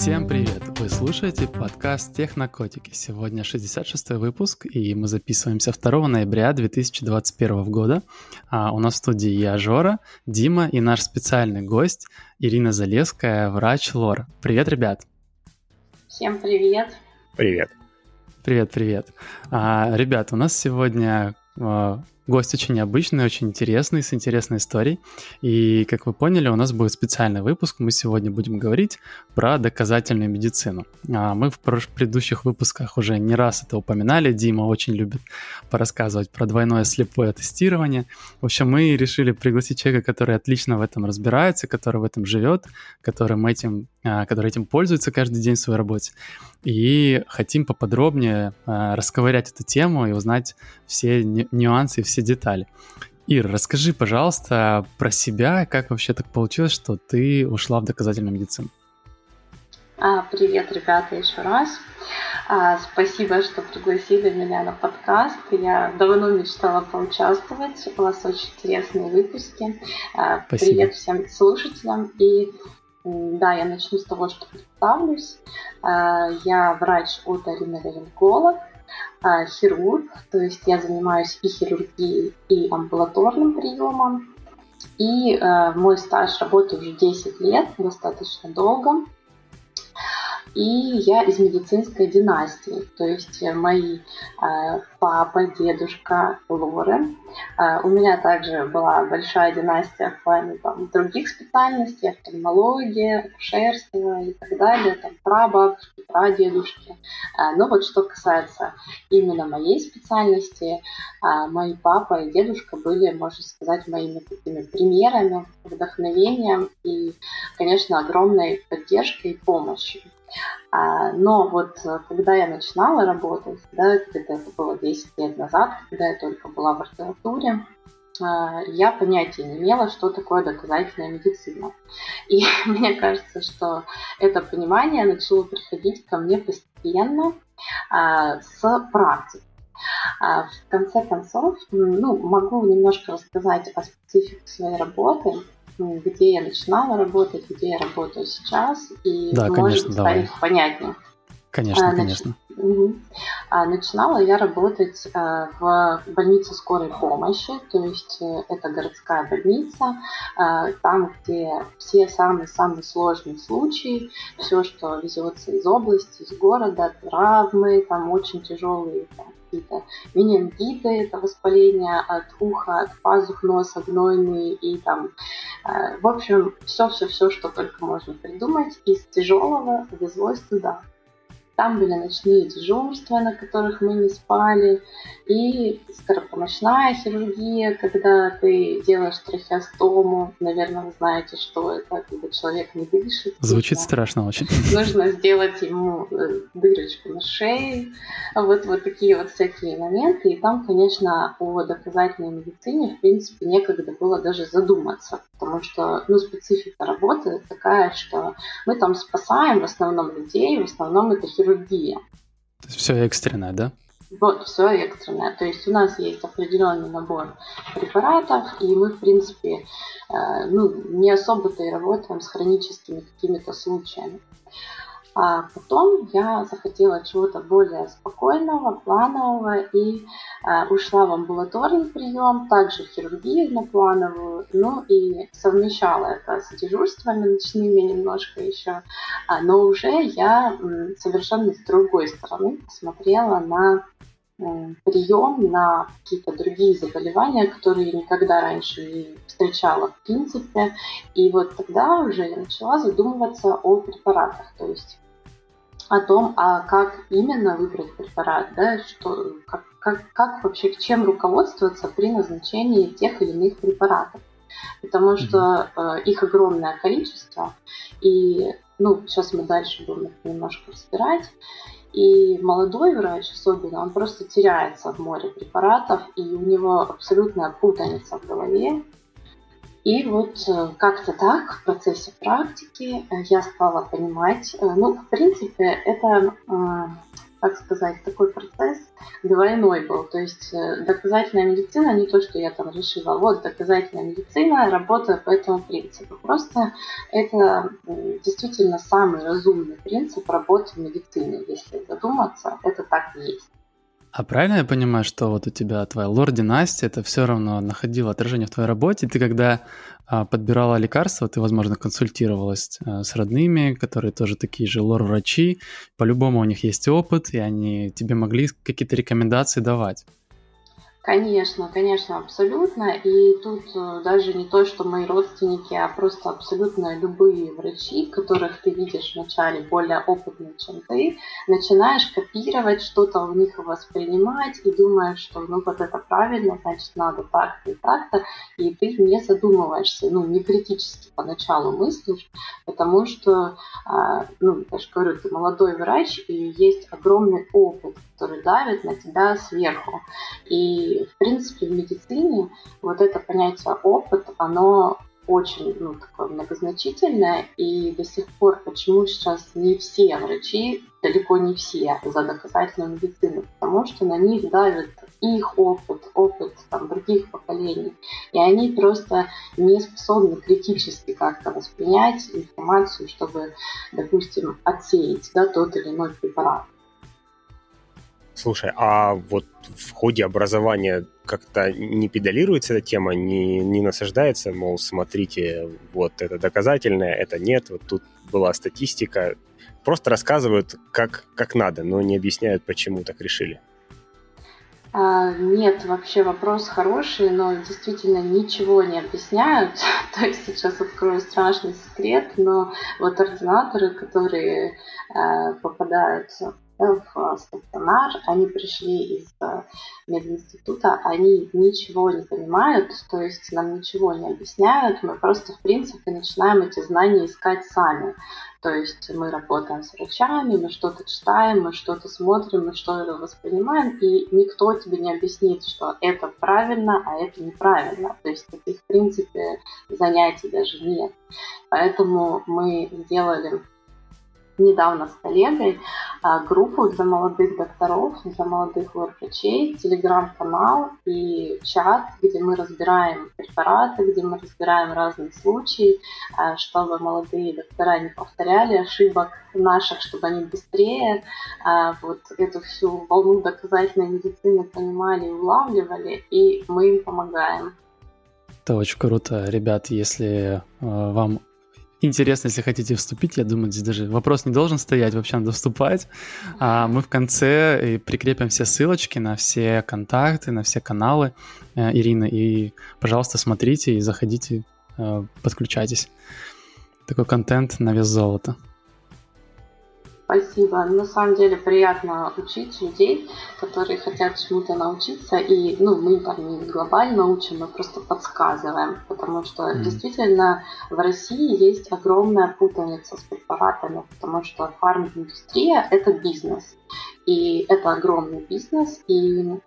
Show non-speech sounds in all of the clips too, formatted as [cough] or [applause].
Всем привет! Вы слушаете подкаст «Технокотики». Сегодня 66 выпуск, и мы записываемся 2 ноября 2021 года. А у нас в студии я, Жора, Дима и наш специальный гость Ирина Залеская, врач ЛОР. Привет, ребят! Всем привет! Привет! Привет, привет! А, ребят, у нас сегодня а, Гость очень необычный, очень интересный, с интересной историей. И, как вы поняли, у нас будет специальный выпуск. Мы сегодня будем говорить про доказательную медицину. А мы в предыдущих выпусках уже не раз это упоминали. Дима очень любит порассказывать про двойное слепое тестирование. В общем, мы решили пригласить человека, который отлично в этом разбирается, который в этом живет, которым этим, а, который этим пользуется каждый день в своей работе. И хотим поподробнее а, расковырять эту тему и узнать все нюансы и все детали. Ир, расскажи, пожалуйста, про себя, как вообще так получилось, что ты ушла в доказательную медицину. А, привет, ребята, еще раз. А, спасибо, что пригласили меня на подкаст. Я давно мечтала поучаствовать. У вас очень интересные выпуски. А, привет всем слушателям. И да, я начну с того, что представлюсь. А, я врач-оториноларинголог, а, хирург, то есть я занимаюсь и хирургией, и амбулаторным приемом. И э, мой стаж работы уже 10 лет, достаточно долго. И я из медицинской династии, то есть мои э, папа, дедушка Лорен. Э, у меня также была большая династия в плане там, других специальностей, офтальмология, акушерство и так далее, там прабабушки, прадедушки. Э, но вот что касается именно моей специальности, э, мои папа и дедушка были, можно сказать, моими такими примерами, вдохновением и, конечно, огромной поддержкой и помощью. А, но вот э, когда я начинала работать, да, где-то это было 10 лет назад, когда я только была в ординатуре, а, я понятия не имела, что такое доказательная медицина. И [laughs] мне кажется, что это понимание начало приходить ко мне постепенно а, с практики. В конце концов, ну, могу немножко рассказать о специфике своей работы где я начинала работать, где я работаю сейчас, и да, может конечно, станет понятнее. Конечно, а, конечно. Угу. А, начинала я работать а, в больнице скорой помощи, то есть э, это городская больница, а, там, где все самые-самые сложные случаи, все, что везется из области, из города, травмы, там очень тяжелые там, какие-то менингиты, это воспаление от уха, от пазух носа, гнойные и там, э, в общем, все-все-все, что только можно придумать, из тяжелого везлось туда. Там были ночные дежурства, на которых мы не спали, и скоропомощная хирургия, когда ты делаешь трахеостому. Наверное, вы знаете, что это, когда человек не дышит. Звучит страшно очень. Нужно сделать ему э, дырочку на шее. Вот, вот такие вот всякие моменты. И там, конечно, о доказательной медицине, в принципе, некогда было даже задуматься, потому что, ну, специфика работы такая, что мы там спасаем в основном людей, в основном это хирургия есть все экстренное, да? Вот, все экстренное. То есть у нас есть определенный набор препаратов, и мы, в принципе, э, ну, не особо-то и работаем с хроническими какими-то случаями. А потом я захотела чего-то более спокойного, планового и э, ушла в амбулаторный прием, также в хирургию на плановую, ну и совмещала это с дежурствами ночными немножко еще, а, но уже я м, совершенно с другой стороны посмотрела на прием на какие-то другие заболевания, которые никогда раньше не встречала в принципе. И вот тогда уже я начала задумываться о препаратах. То есть о том, а как именно выбрать препарат, да, что, как, как, как вообще, к чем руководствоваться при назначении тех или иных препаратов. Потому что э, их огромное количество, и ну, сейчас мы дальше будем их немножко разбирать. И молодой врач особенно, он просто теряется в море препаратов, и у него абсолютная путаница в голове, и вот э, как-то так в процессе практики э, я стала понимать, э, ну, в принципе, это так сказать, такой процесс двойной был. То есть доказательная медицина не то, что я там решила, вот доказательная медицина работает по этому принципу. Просто это действительно самый разумный принцип работы в медицине. Если задуматься, это так и есть. А правильно я понимаю, что вот у тебя твоя лор-династия, это все равно находило отражение в твоей работе? Ты когда а, подбирала лекарства, ты, возможно, консультировалась а, с родными, которые тоже такие же лор-врачи. По-любому у них есть опыт, и они тебе могли какие-то рекомендации давать. Конечно, конечно, абсолютно. И тут э, даже не то, что мои родственники, а просто абсолютно любые врачи, которых ты видишь вначале более опытные, чем ты, начинаешь копировать что-то у них воспринимать и думаешь, что ну вот это правильно, значит надо так-то и так-то, и ты не задумываешься, ну не критически поначалу мыслишь, потому что, а, ну я же говорю, ты молодой врач и есть огромный опыт, который давит на тебя сверху. И, в принципе, в медицине вот это понятие опыт, оно очень ну, такое многозначительное, и до сих пор почему сейчас не все врачи, далеко не все, за доказательную медицину, потому что на них давит их опыт, опыт там, других поколений, и они просто не способны критически как-то воспринять информацию, чтобы, допустим, отсеять да, тот или иной препарат. Слушай, а вот в ходе образования как-то не педалируется эта тема, не, не насаждается, мол, смотрите, вот это доказательное, это нет, вот тут была статистика. Просто рассказывают, как, как надо, но не объясняют, почему так решили. А, нет, вообще вопрос хороший, но действительно ничего не объясняют. [laughs] То есть сейчас открою страшный секрет, но вот ординаторы, которые э, попадают в стационар, они пришли из э, мединститута, они ничего не понимают, то есть нам ничего не объясняют, мы просто, в принципе, начинаем эти знания искать сами. То есть мы работаем с врачами, мы что-то читаем, мы что-то смотрим, мы что-то воспринимаем, и никто тебе не объяснит, что это правильно, а это неправильно. То есть таких, в принципе, занятий даже нет. Поэтому мы сделали недавно с коллегой а, группу для молодых докторов, для молодых врачей, телеграм-канал и чат, где мы разбираем препараты, где мы разбираем разные случаи, а, чтобы молодые доктора не повторяли ошибок наших, чтобы они быстрее а, вот эту всю волну доказательной медицины понимали улавливали, и мы им помогаем. Это очень круто. Ребят, если вам интересно, если хотите вступить. Я думаю, здесь даже вопрос не должен стоять, вообще надо вступать. А мы в конце прикрепим все ссылочки на все контакты, на все каналы э, Ирины. И, пожалуйста, смотрите и заходите, э, подключайтесь. Такой контент на вес золота. Спасибо. На самом деле приятно учить людей, которые хотят чему-то научиться. И ну, мы там не глобально учим, мы просто подсказываем. Потому что mm-hmm. действительно в России есть огромная путаница с препаратами, потому что фарм-индустрия это бизнес. И это огромный бизнес. И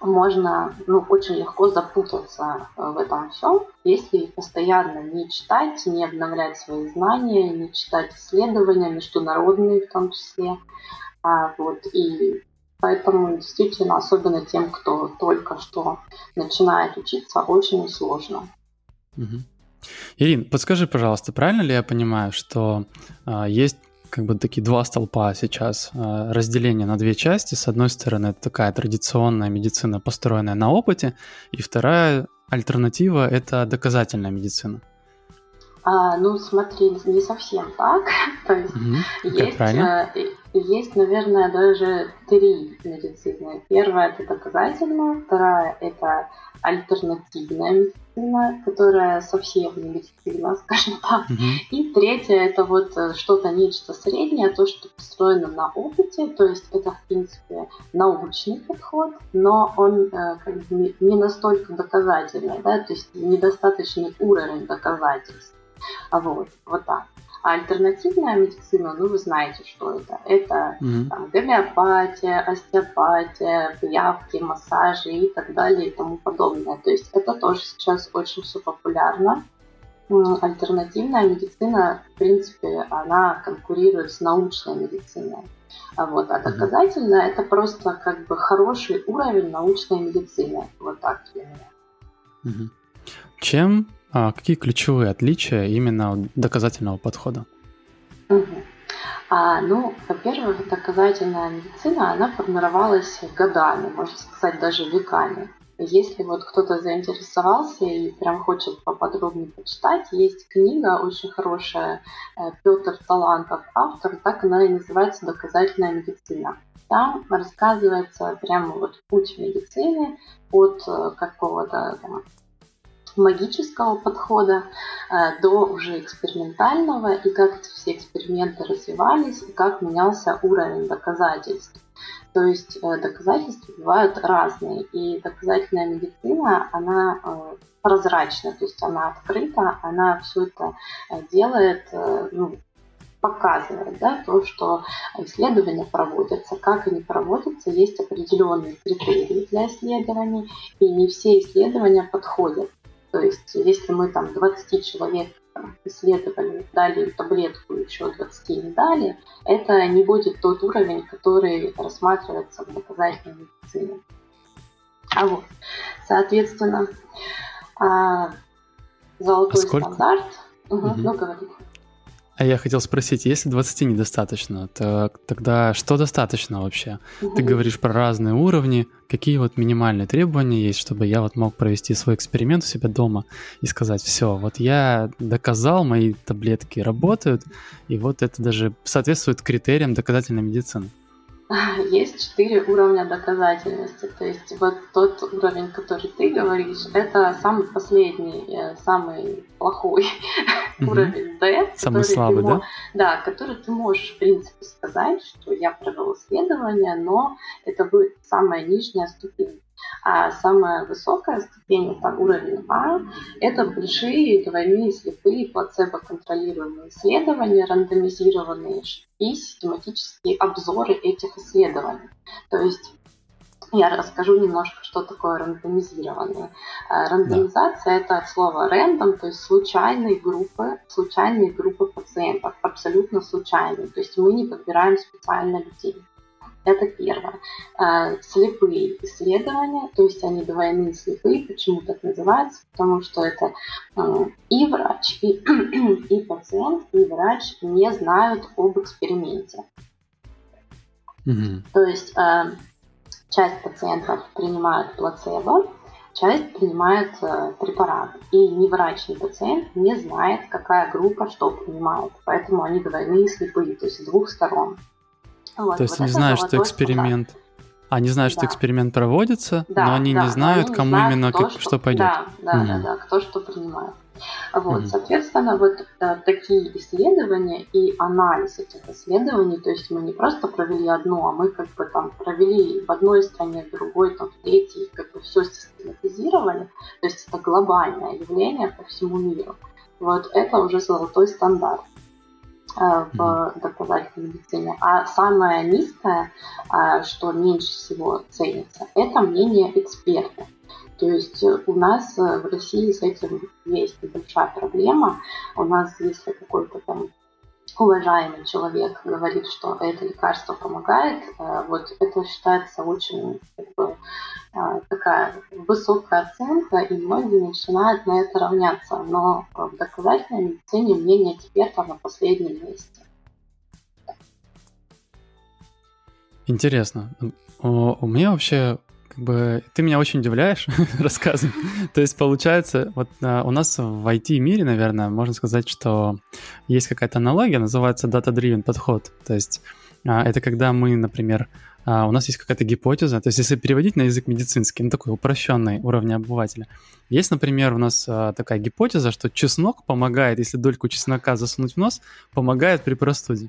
можно ну, очень легко запутаться э, в этом всем, если постоянно не читать, не обновлять свои знания, не читать исследования, международные в том числе. А, вот, и поэтому действительно, особенно тем, кто только что начинает учиться, очень сложно. Угу. Ирин, подскажи, пожалуйста, правильно ли я понимаю, что э, есть как бы такие два столпа сейчас а, разделение на две части. С одной стороны, это такая традиционная медицина, построенная на опыте, и вторая альтернатива — это доказательная медицина. А, ну, смотри, не совсем так. [laughs] То есть угу. есть, э, есть, наверное, даже три медицины. Первая это доказательная, вторая это альтернативная медицина, которая совсем не медицина, [laughs] скажем так. Угу. И третье это вот э, что-то нечто среднее, то, что построено на опыте, то есть это в принципе научный подход, но он э, как бы не настолько доказательный, да, то есть недостаточный уровень доказательств. А вот, вот так. А альтернативная медицина, ну вы знаете, что это. Это mm-hmm. там, гомеопатия, остеопатия, пиявки, массажи и так далее и тому подобное. То есть это тоже сейчас очень все популярно. Альтернативная медицина, в принципе, она конкурирует с научной медициной. А вот, а доказательно это просто как бы хороший уровень научной медицины. Вот так для меня. Чем, а, какие ключевые отличия именно доказательного подхода? Угу. А, ну, во-первых, доказательная медицина, она формировалась годами, можно сказать, даже веками. Если вот кто-то заинтересовался и прям хочет поподробнее почитать, есть книга очень хорошая, э, Петр Талантов, автор, так она и называется «Доказательная медицина». Там рассказывается прямо вот путь медицины от э, какого-то магического подхода э, до уже экспериментального, и как все эксперименты развивались, и как менялся уровень доказательств. То есть э, доказательства бывают разные, и доказательная медицина, она э, прозрачна, то есть она открыта, она все это делает, ну, показывает да, то, что исследования проводятся, как они проводятся, есть определенные критерии для исследований, и не все исследования подходят. То есть, если мы там 20 человек исследовали, дали таблетку, еще 20 не дали, это не будет тот уровень, который рассматривается в доказательной медицине. А вот, соответственно, а, золотой а сколько? стандарт. Угу, угу. Ну, говорите. А я хотел спросить, если 20 недостаточно, то тогда что достаточно вообще? Угу. Ты говоришь про разные уровни, какие вот минимальные требования есть, чтобы я вот мог провести свой эксперимент у себя дома и сказать, все, вот я доказал, мои таблетки работают, и вот это даже соответствует критериям доказательной медицины. [laughs] Есть четыре уровня доказательности. То есть вот тот уровень, который ты говоришь, это самый последний, э, самый плохой [laughs] угу. уровень D. Самый слабый, да? Да, который ты можешь, в принципе, сказать, что я провел исследование, но это будет самая нижняя ступень. А самая высокая ступень, это уровень А, это большие двойные слепые плацебо-контролируемые исследования, рандомизированные и систематические обзоры этих исследований. То есть я расскажу немножко, что такое рандомизированные. А, рандомизация да. это от слова random, то есть случайные группы, случайные группы пациентов, абсолютно случайные. То есть мы не подбираем специально людей. Это первое. А, слепые исследования, то есть они двойные слепые, почему так называется? Потому что это а, и врач, и, [clears throat] и пациент, и врач не знают об эксперименте. Mm-hmm. То есть а, часть пациентов принимают плацебо, часть принимает препарат. И ни врач, ни пациент не знает, какая группа что принимает. Поэтому они двойные слепые, то есть с двух сторон. Вот, То есть вот они знают, что эксперимент... Они знают, да. что эксперимент проводится, да, но они да, не знают, они кому знают, именно кто, как, что, что пойдет. Да, да, mm. да, да, кто что принимает. Вот, mm. соответственно, вот э, такие исследования и анализ этих исследований, то есть мы не просто провели одно, а мы как бы там провели в одной стране, в другой, там, в третьей, как бы все систематизировали, то есть это глобальное явление по всему миру. Вот это уже золотой стандарт. Э, в доказательной медицине. А самое низкое, э, что меньше всего ценится, это мнение эксперта. То есть у нас в России с этим есть небольшая проблема. У нас, если какой-то там уважаемый человек говорит, что это лекарство помогает, э, вот это считается очень как бы, э, такая высокая оценка, и многие начинают на это равняться. Но в доказательной медицине мнение эксперта на последнем месте. Интересно. У меня вообще как бы ты меня очень удивляешь [laughs] рассказом. То есть получается, вот а, у нас в IT-мире, наверное, можно сказать, что есть какая-то аналогия, называется data-driven подход. То есть а, это когда мы, например, а, у нас есть какая-то гипотеза, то есть если переводить на язык медицинский, ну такой упрощенный уровня обывателя. Есть, например, у нас а, такая гипотеза, что чеснок помогает, если дольку чеснока засунуть в нос, помогает при простуде.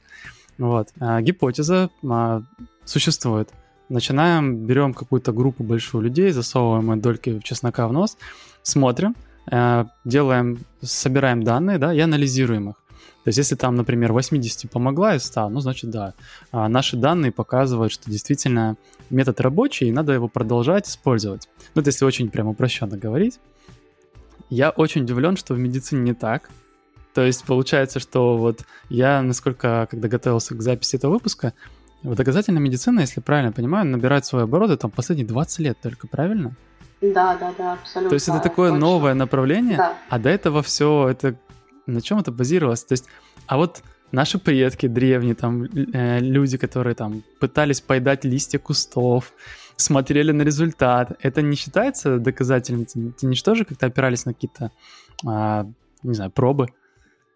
Вот. А, гипотеза а, существует начинаем, берем какую-то группу большую людей, засовываем дольки чеснока в нос, смотрим, э, делаем, собираем данные, да, и анализируем их. То есть, если там, например, 80 помогла из 100, ну, значит, да, а наши данные показывают, что действительно метод рабочий, и надо его продолжать использовать. Ну, это если очень прям упрощенно говорить. Я очень удивлен, что в медицине не так. То есть, получается, что вот я, насколько, когда готовился к записи этого выпуска, доказательная медицина, если правильно понимаю, набирает свои обороты там последние 20 лет только, правильно? Да, да, да, абсолютно. То есть это такое точно. новое направление, да. а до этого все это на чем это базировалось? То есть, а вот наши предки древние, там э, люди, которые там пытались поедать листья кустов, смотрели на результат, это не считается доказательным? Ты не что же как-то опирались на какие-то, а, не знаю, пробы?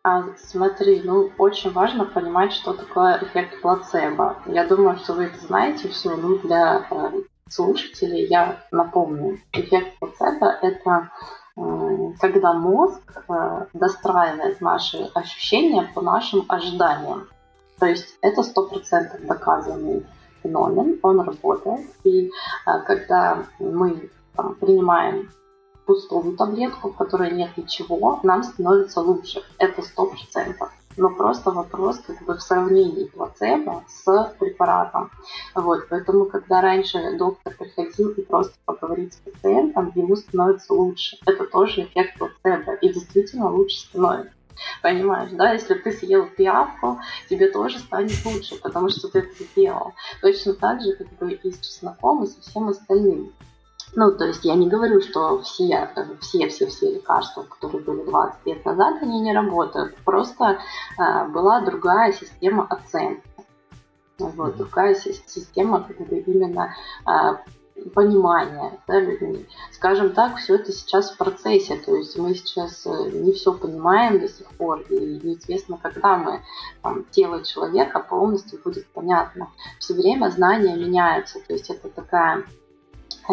А, смотри, ну очень важно понимать, что такое эффект плацебо. Я думаю, что вы это знаете все, ну для э, слушателей я напомню. Эффект плацебо – это э, когда мозг э, достраивает наши ощущения по нашим ожиданиям. То есть это сто процентов доказанный феномен, он работает. И э, когда мы там, принимаем пустую таблетку, в которой нет ничего, нам становится лучше. Это сто процентов. Но просто вопрос как бы в сравнении плацебо с препаратом. Вот, поэтому, когда раньше доктор приходил и просто поговорить с пациентом, ему становится лучше. Это тоже эффект плацебо. И действительно лучше становится. Понимаешь, да, если ты съел пиявку, тебе тоже станет лучше, потому что ты это сделал. Точно так же, как бы и с чесноком, и со всем остальным. Ну, то есть я не говорю, что все, все, все, все лекарства, которые были 20 лет назад, они не работают. Просто э, была другая система оценки. Вот, другая система как бы именно э, понимания да, людьми. Скажем так, все это сейчас в процессе, то есть мы сейчас э, не все понимаем до сих пор, и неизвестно, когда мы там, тело человека полностью будет понятно. Все время знания меняются, то есть это такая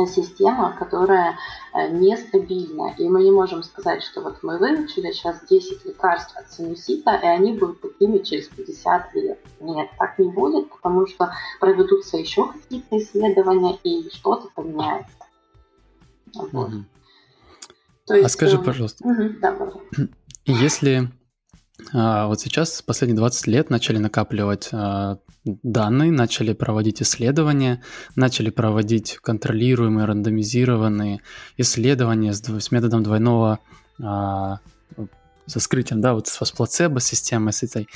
система, которая э, нестабильна. И мы не можем сказать, что вот мы выучили сейчас 10 лекарств от синусита, и они будут такими через 50 лет. Нет, так не будет, потому что проведутся еще какие-то исследования, и что-то поменяется. Вот. Угу. То есть, а скажи, э, пожалуйста, угу, да, если а, вот сейчас последние 20 лет начали накапливать а, данные, начали проводить исследования, начали проводить контролируемые, рандомизированные исследования с, с методом двойного а, со скрытием, да, вот с плацебо системой с этой.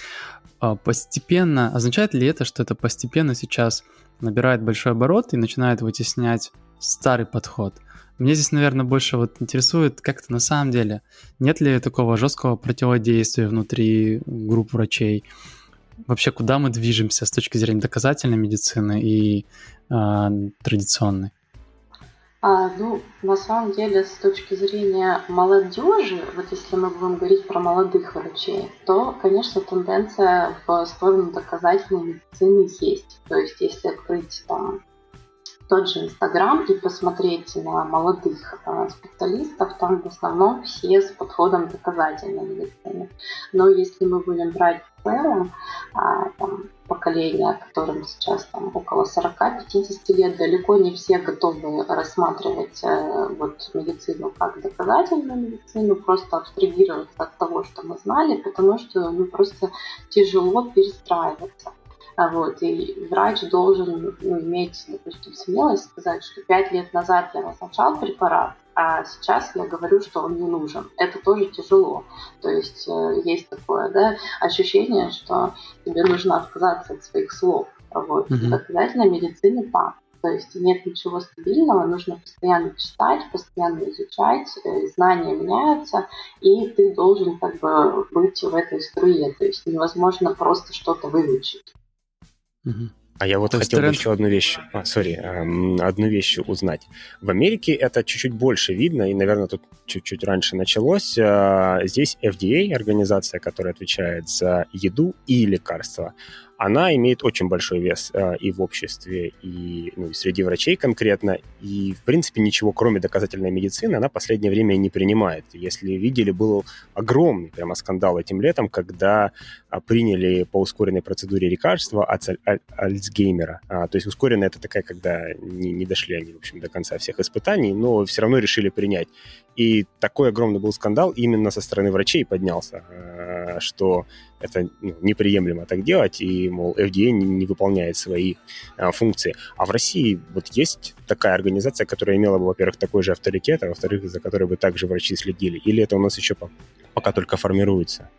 Постепенно, означает ли это, что это постепенно сейчас набирает большой оборот и начинает вытеснять старый подход? Мне здесь, наверное, больше вот интересует, как это на самом деле. Нет ли такого жесткого противодействия внутри групп врачей? Вообще, куда мы движемся с точки зрения доказательной медицины и э, традиционной? А, ну, на самом деле, с точки зрения молодежи, вот если мы будем говорить про молодых врачей, то, конечно, тенденция в сторону доказательной медицины есть. То есть, если открыть там тот же Инстаграм и посмотреть на молодых э, специалистов, там в основном все с подходом доказательной медицины. Но если мы будем брать в целом а, там, поколение, которым сейчас там, около 40-50 лет, далеко не все готовы рассматривать э, вот, медицину как доказательную медицину, просто абстрагироваться от того, что мы знали, потому что ну, просто тяжело перестраиваться. А вот, и врач должен ну, иметь, допустим, смелость сказать, что пять лет назад я назначал препарат, а сейчас я говорю, что он не нужен. Это тоже тяжело. То есть э, есть такое да, ощущение, что тебе нужно отказаться от своих слов. Вот. Mm-hmm. Доказательной медицине так. То есть нет ничего стабильного, нужно постоянно читать, постоянно изучать, э, знания меняются, и ты должен как бы быть в этой струе. То есть невозможно просто что-то выучить. А я вот То хотел бы еще одну вещь, а, сори, одну вещь узнать. В Америке это чуть-чуть больше видно, и, наверное, тут чуть-чуть раньше началось. А, здесь FDA, организация, которая отвечает за еду и лекарства, она имеет очень большой вес э, и в обществе, и, ну, и среди врачей конкретно. И, в принципе, ничего, кроме доказательной медицины, она в последнее время не принимает. Если видели, был огромный прямо скандал этим летом, когда а, приняли по ускоренной процедуре лекарства от аль- Альцгеймера. А, то есть ускоренная это такая, когда не, не дошли они, в общем, до конца всех испытаний, но все равно решили принять. И такой огромный был скандал именно со стороны врачей поднялся, э, что это ну, неприемлемо так делать, и, мол, FDA не, не выполняет свои а, функции. А в России вот есть такая организация, которая имела бы, во-первых, такой же авторитет, а во-вторых, за которой бы также врачи следили? Или это у нас еще пока только формируется?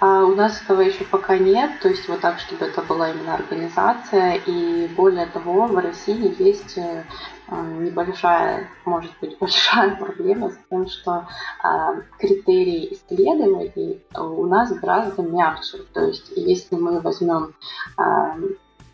А у нас этого еще пока нет, то есть вот так, чтобы это была именно организация. И более того, в России есть э, небольшая, может быть, [laughs] большая проблема с тем, что э, критерии исследований у нас гораздо мягче. То есть если мы возьмем э,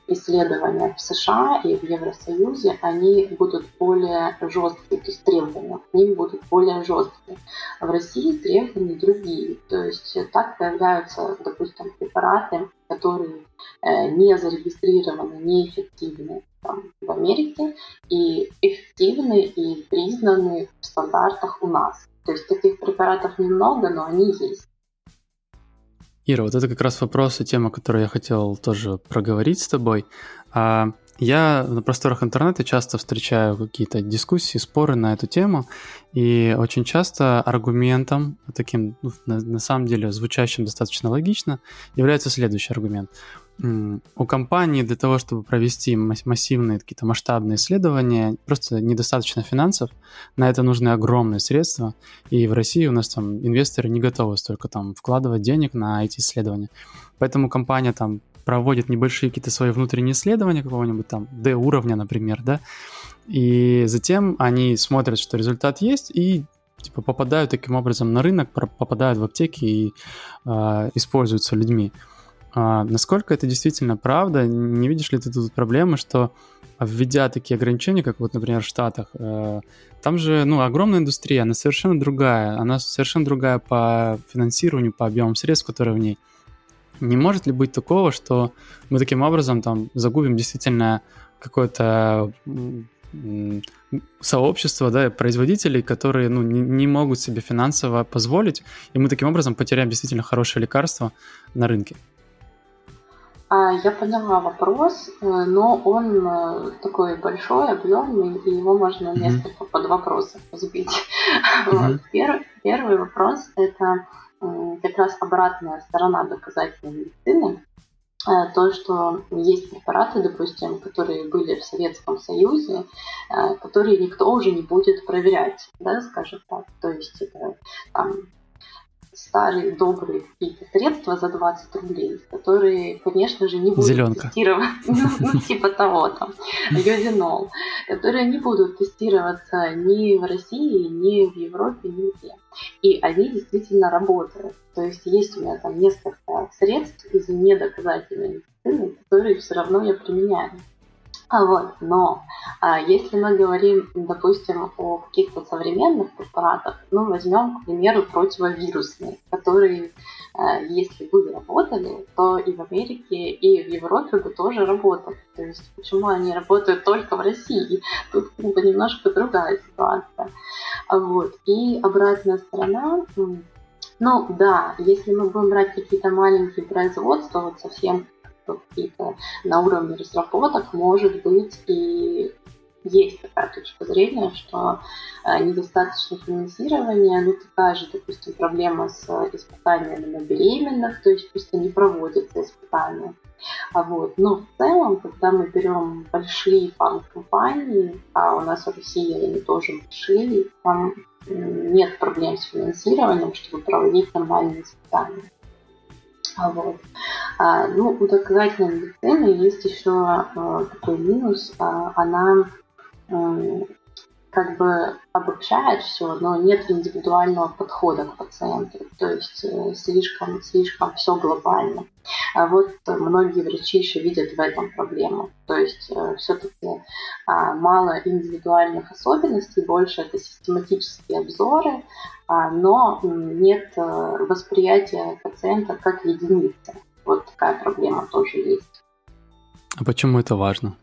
исследования в США и в Евросоюзе, они будут более жесткие, то есть требования к ним будут более жесткие. В России требования другие, то есть так появляются, допустим, препараты, которые э, не зарегистрированы, неэффективны там, в Америке и эффективны и признаны в стандартах у нас. То есть таких препаратов немного, но они есть. Ира, вот это как раз вопрос и тема, которую я хотел тоже проговорить с тобой. А, я на просторах интернета часто встречаю какие-то дискуссии, споры на эту тему, и очень часто аргументом, таким, ну, на, на самом деле, звучащим достаточно логично, является следующий аргумент у компании для того, чтобы провести массивные какие-то масштабные исследования, просто недостаточно финансов, на это нужны огромные средства, и в России у нас там инвесторы не готовы столько там вкладывать денег на эти исследования. Поэтому компания там проводит небольшие какие-то свои внутренние исследования какого-нибудь там D-уровня, например, да, и затем они смотрят, что результат есть, и типа попадают таким образом на рынок, попадают в аптеки и э, используются людьми. А, насколько это действительно правда? Не видишь ли ты тут проблемы, что введя такие ограничения, как вот, например, в Штатах, э, там же, ну, огромная индустрия, она совершенно другая, она совершенно другая по финансированию, по объемам средств, которые в ней. Не может ли быть такого, что мы таким образом там загубим действительно какое-то сообщество да, производителей, которые ну, не, не могут себе финансово позволить, и мы таким образом потеряем действительно хорошее лекарство на рынке? А, я поняла вопрос, э, но он э, такой большой, объемный, и его можно mm-hmm. несколько под вопросы разбить. Mm-hmm. [laughs] Первый, первый вопрос – это как раз обратная сторона доказательной медицины. Э, то, что есть препараты, допустим, которые были в Советском Союзе, которые никто уже не будет проверять, да, скажем так. То есть это там старые добрые какие-то средства за 20 рублей, которые, конечно же, не будут Зеленка. тестироваться, [laughs] ну, ну, типа того там, йодинол, которые не будут тестироваться ни в России, ни в Европе, нигде. И они действительно работают. То есть есть у меня там несколько средств из недоказательной медицины, которые все равно я применяю. А вот, но а, если мы говорим, допустим, о каких-то современных препаратах, ну, возьмем, к примеру, противовирусные, которые, а, если бы работали, то и в Америке, и в Европе бы тоже работали. То есть, почему они работают только в России? [laughs] Тут как бы немножко другая ситуация. А вот. И обратная сторона, ну да, если мы будем брать какие-то маленькие производства, вот совсем какие-то на уровне разработок, может быть и есть такая точка зрения, что э, недостаточно финансирования, ну такая же, допустим, проблема с испытаниями на беременных, то есть просто не проводятся испытания. А вот. Но в целом, когда мы берем большие фармкомпании, а у нас в России они тоже большие, там нет проблем с финансированием, чтобы проводить нормальные испытания. А вот. А, ну, у доказательной медицины есть еще а, такой минус. А, она как бы обобщает все, но нет индивидуального подхода к пациенту, то есть э, слишком, слишком все глобально. А вот многие врачи еще видят в этом проблему, то есть э, все-таки а, мало индивидуальных особенностей, больше это систематические обзоры, а, но нет э, восприятия пациента как единицы. Вот такая проблема тоже есть. А почему это важно?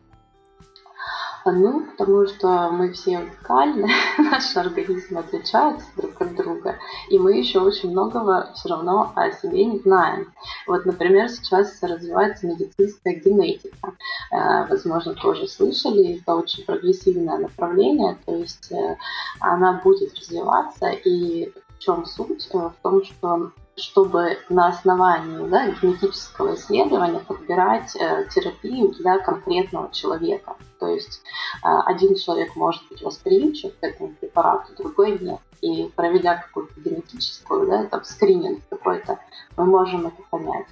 Ну, потому что мы все уникальны, [laughs] наши организмы отличаются друг от друга, и мы еще очень многого все равно о себе не знаем. Вот, например, сейчас развивается медицинская генетика. Э, возможно, тоже слышали, это очень прогрессивное направление, то есть э, она будет развиваться, и в чем суть? Э, в том, что чтобы на основании да, генетического исследования подбирать э, терапию для конкретного человека. То есть э, один человек может быть восприимчив к этому препарату, другой нет. И проведя какую-то генетическую, да, там, скрининг, какой-то, мы можем это понять.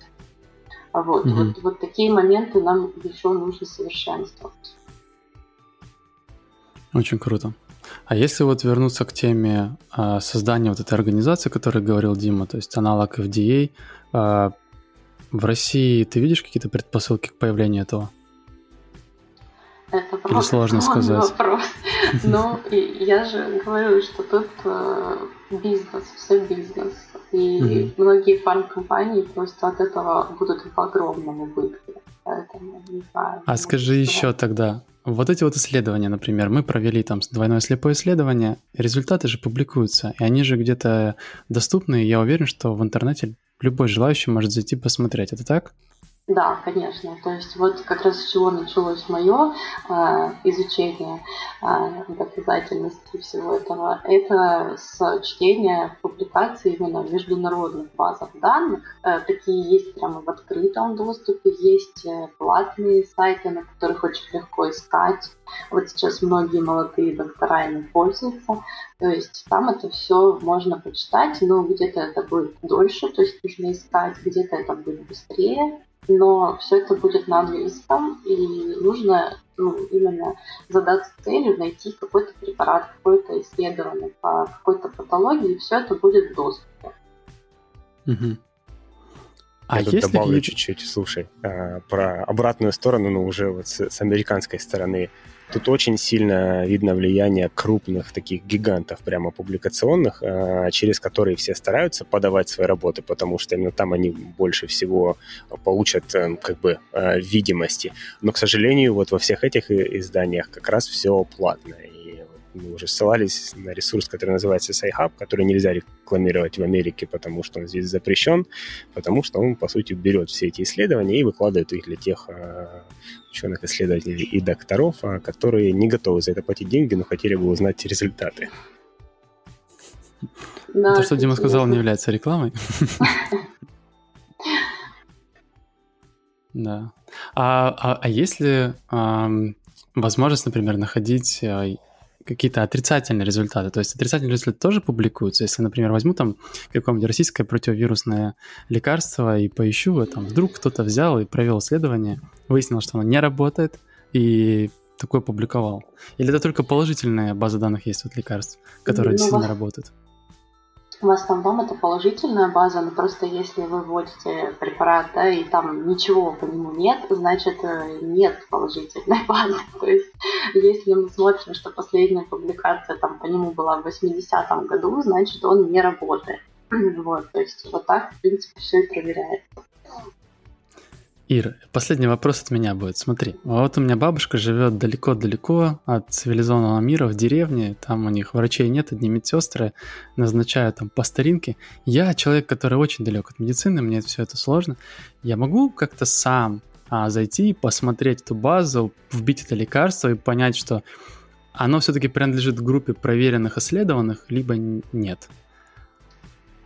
Вот, mm-hmm. вот, вот такие моменты нам еще нужно совершенствовать. Очень круто. А если вот вернуться к теме э, создания вот этой организации, о которой говорил Дима, то есть аналог FDA, э, а, в России ты видишь какие-то предпосылки к появлению этого? Это Или сложно сказать? вопрос. [laughs] Ну, я же говорю, что тут э, бизнес, все бизнес. И многие фармкомпании просто от этого будут в огромном убытке. Поэтому не знаю. А скажи еще тогда, вот эти вот исследования, например, мы провели там двойное слепое исследование, результаты же публикуются, и они же где-то доступны, и я уверен, что в интернете любой желающий может зайти посмотреть. Это так? Да, конечно. То есть вот как раз с чего началось мое э, изучение э, доказательности всего этого, это с чтения публикаций именно международных базах данных. Э, такие есть прямо в открытом доступе, есть э, платные сайты, на которых очень легко искать. Вот сейчас многие молодые доктора ими пользуются. То есть там это все можно почитать, но где-то это будет дольше, то есть нужно искать, где-то это будет быстрее но все это будет на английском, и нужно ну, именно задаться целью найти какой-то препарат, какое-то исследование по какой-то патологии, и все это будет в доступе. Угу. А Я тут добавлю чуть-чуть, слушай, а, про обратную сторону, но уже вот с, с американской стороны. Тут очень сильно видно влияние крупных таких гигантов, прямо публикационных, а, через которые все стараются подавать свои работы, потому что именно там они больше всего получат э, как бы э, видимости. Но, к сожалению, вот во всех этих изданиях как раз все платное мы уже ссылались на ресурс, который называется SciHub, который нельзя рекламировать в Америке, потому что он здесь запрещен, потому что он, по сути, берет все эти исследования и выкладывает их для тех э, ученых, исследователей и докторов, э, которые не готовы за это платить деньги, но хотели бы узнать результаты. Да, То, что Дима сказал, не является рекламой. [laughs] Да. А, а, а если э, возможность, например, находить э, какие-то отрицательные результаты. То есть отрицательные результаты тоже публикуются. Если, например, возьму там какое-нибудь российское противовирусное лекарство и поищу, там вдруг кто-то взял и провел исследование, выяснил, что оно не работает, и такое публиковал. Или это только положительная база данных есть от лекарств, которые ну, действительно работают? В основном это положительная база, но просто если вы вводите препарат, да, и там ничего по нему нет, значит э, нет положительной [laughs] базы. То есть если мы смотрим, что последняя публикация там по нему была в 80-м году, значит он не работает. [clears throat] Вот, то есть вот так, в принципе, все и проверяется. Ир, последний вопрос от меня будет. Смотри, вот у меня бабушка живет далеко-далеко от цивилизованного мира в деревне, там у них врачей нет, одни медсестры назначают там по старинке. Я человек, который очень далек от медицины, мне все это сложно. Я могу как-то сам а, зайти, посмотреть эту базу, вбить это лекарство и понять, что оно все-таки принадлежит группе проверенных, исследованных, либо нет.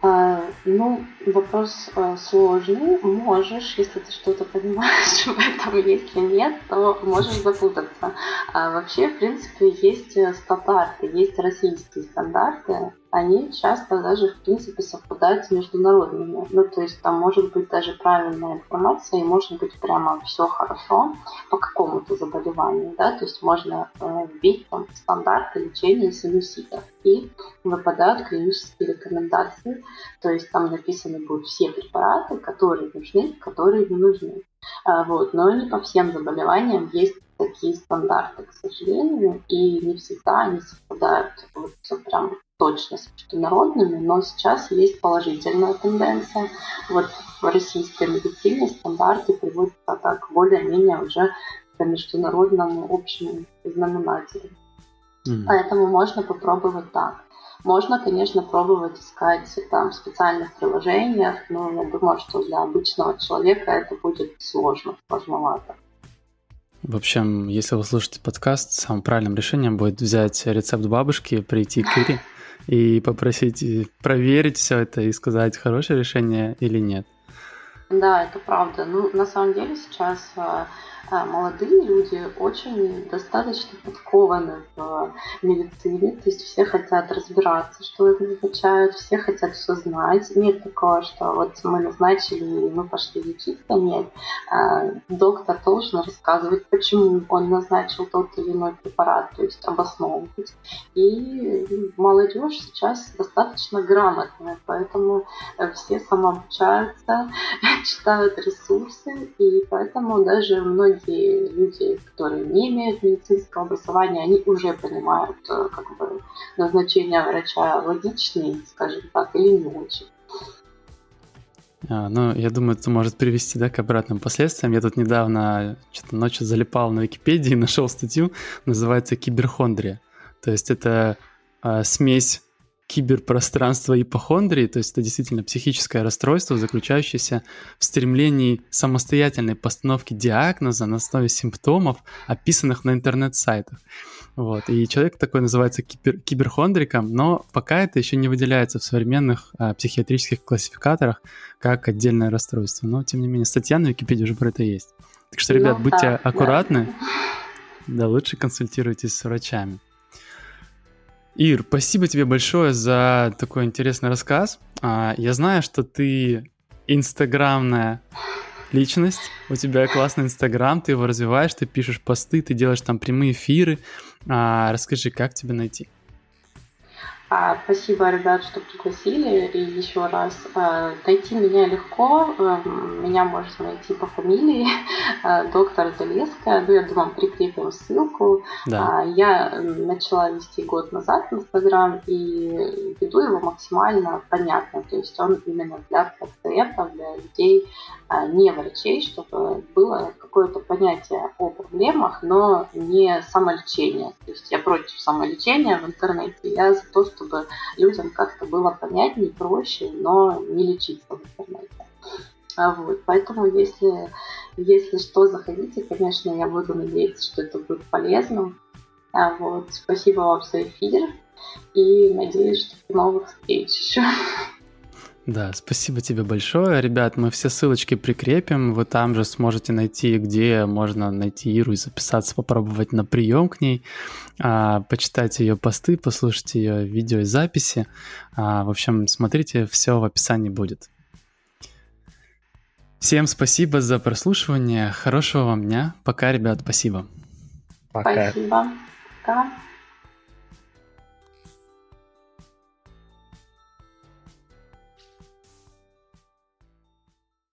А, ну, вопрос а, сложный. Можешь, если ты что-то понимаешь [laughs] в этом, если нет, то можешь запутаться. А вообще, в принципе, есть э, стандарты, есть российские стандарты, они часто даже, в принципе, совпадают с международными. Ну, то есть там может быть даже правильная информация, и может быть прямо все хорошо по какому-то заболеванию, да, то есть можно э, вбить там стандарты лечения синуситов, и выпадают клинические рекомендации, то есть там написаны будут все препараты, которые нужны, которые не нужны. А, вот, но не по всем заболеваниям есть такие стандарты, к сожалению, и не всегда они совпадают вот, прям точно с международными, но сейчас есть положительная тенденция. Вот в российской медицине стандарты приводятся так более-менее уже к международному общему знаменателю. Mm. Поэтому можно попробовать так. Можно, конечно, пробовать искать там в специальных приложениях, но я думаю, что для обычного человека это будет сложно, сложновато. В общем, если вы слушаете подкаст, самым правильным решением будет взять рецепт бабушки, прийти к Ире [laughs] и попросить э, проверить все это и сказать, хорошее решение или нет. Да, это правда. Ну, на самом деле сейчас э, а, молодые люди очень достаточно подкованы в медицине, то есть все хотят разбираться, что это означает, все хотят все знать. Нет такого, что вот мы назначили и мы пошли лечиться. Нет. А, доктор должен рассказывать, почему он назначил тот или иной препарат, то есть обосновывать. И молодежь сейчас достаточно грамотная, поэтому все самообучаются, [laughs] читают ресурсы, и поэтому даже многие люди, которые не имеют медицинского образования, они уже понимают э, как бы, назначение врача логичный, скажем так, или не очень. А, ну, я думаю, это может привести да, к обратным последствиям. Я тут недавно что-то ночью залипал на Википедии и [laughs] нашел статью, называется «Киберхондрия». То есть это а, смесь киберпространства ипохондрии, то есть это действительно психическое расстройство, заключающееся в стремлении самостоятельной постановки диагноза на основе симптомов, описанных на интернет-сайтах. Вот. И человек такой называется кибер, киберхондриком, но пока это еще не выделяется в современных а, психиатрических классификаторах как отдельное расстройство. Но, тем не менее, статья на Википедии уже про это есть. Так что, ребят, ну, будьте да, аккуратны. Да. да, лучше консультируйтесь с врачами. Ир, спасибо тебе большое за такой интересный рассказ. А, я знаю, что ты инстаграмная личность, у тебя классный инстаграм, ты его развиваешь, ты пишешь посты, ты делаешь там прямые эфиры. А, расскажи, как тебя найти? А, спасибо, ребят, что пригласили. И еще раз, а, найти меня легко. Эм, меня можно найти по фамилии а, [laughs] доктор Залеская. Ну, я думаю, прикрепим ссылку. Да. Я начала вести год назад Инстаграм и веду его максимально понятно. То есть он именно для пациентов, для людей, не врачей, чтобы было какое-то понятие о проблемах, но не самолечение. То есть я против самолечения в интернете. Я за то, что чтобы людям как-то было понятнее, проще, но не лечиться в интернете. А вот, поэтому если, если что, заходите, конечно, я буду надеяться, что это будет полезным. А вот, спасибо вам за эфир и надеюсь, что до новых встреч еще. Да, спасибо тебе большое. Ребят, мы все ссылочки прикрепим. Вы там же сможете найти, где можно найти Иру и записаться, попробовать на прием к ней, а, почитать ее посты, послушать ее видео и записи. А, в общем, смотрите, все в описании будет. Всем спасибо за прослушивание. Хорошего вам дня. Пока, ребят, спасибо. Пока. Спасибо. Пока.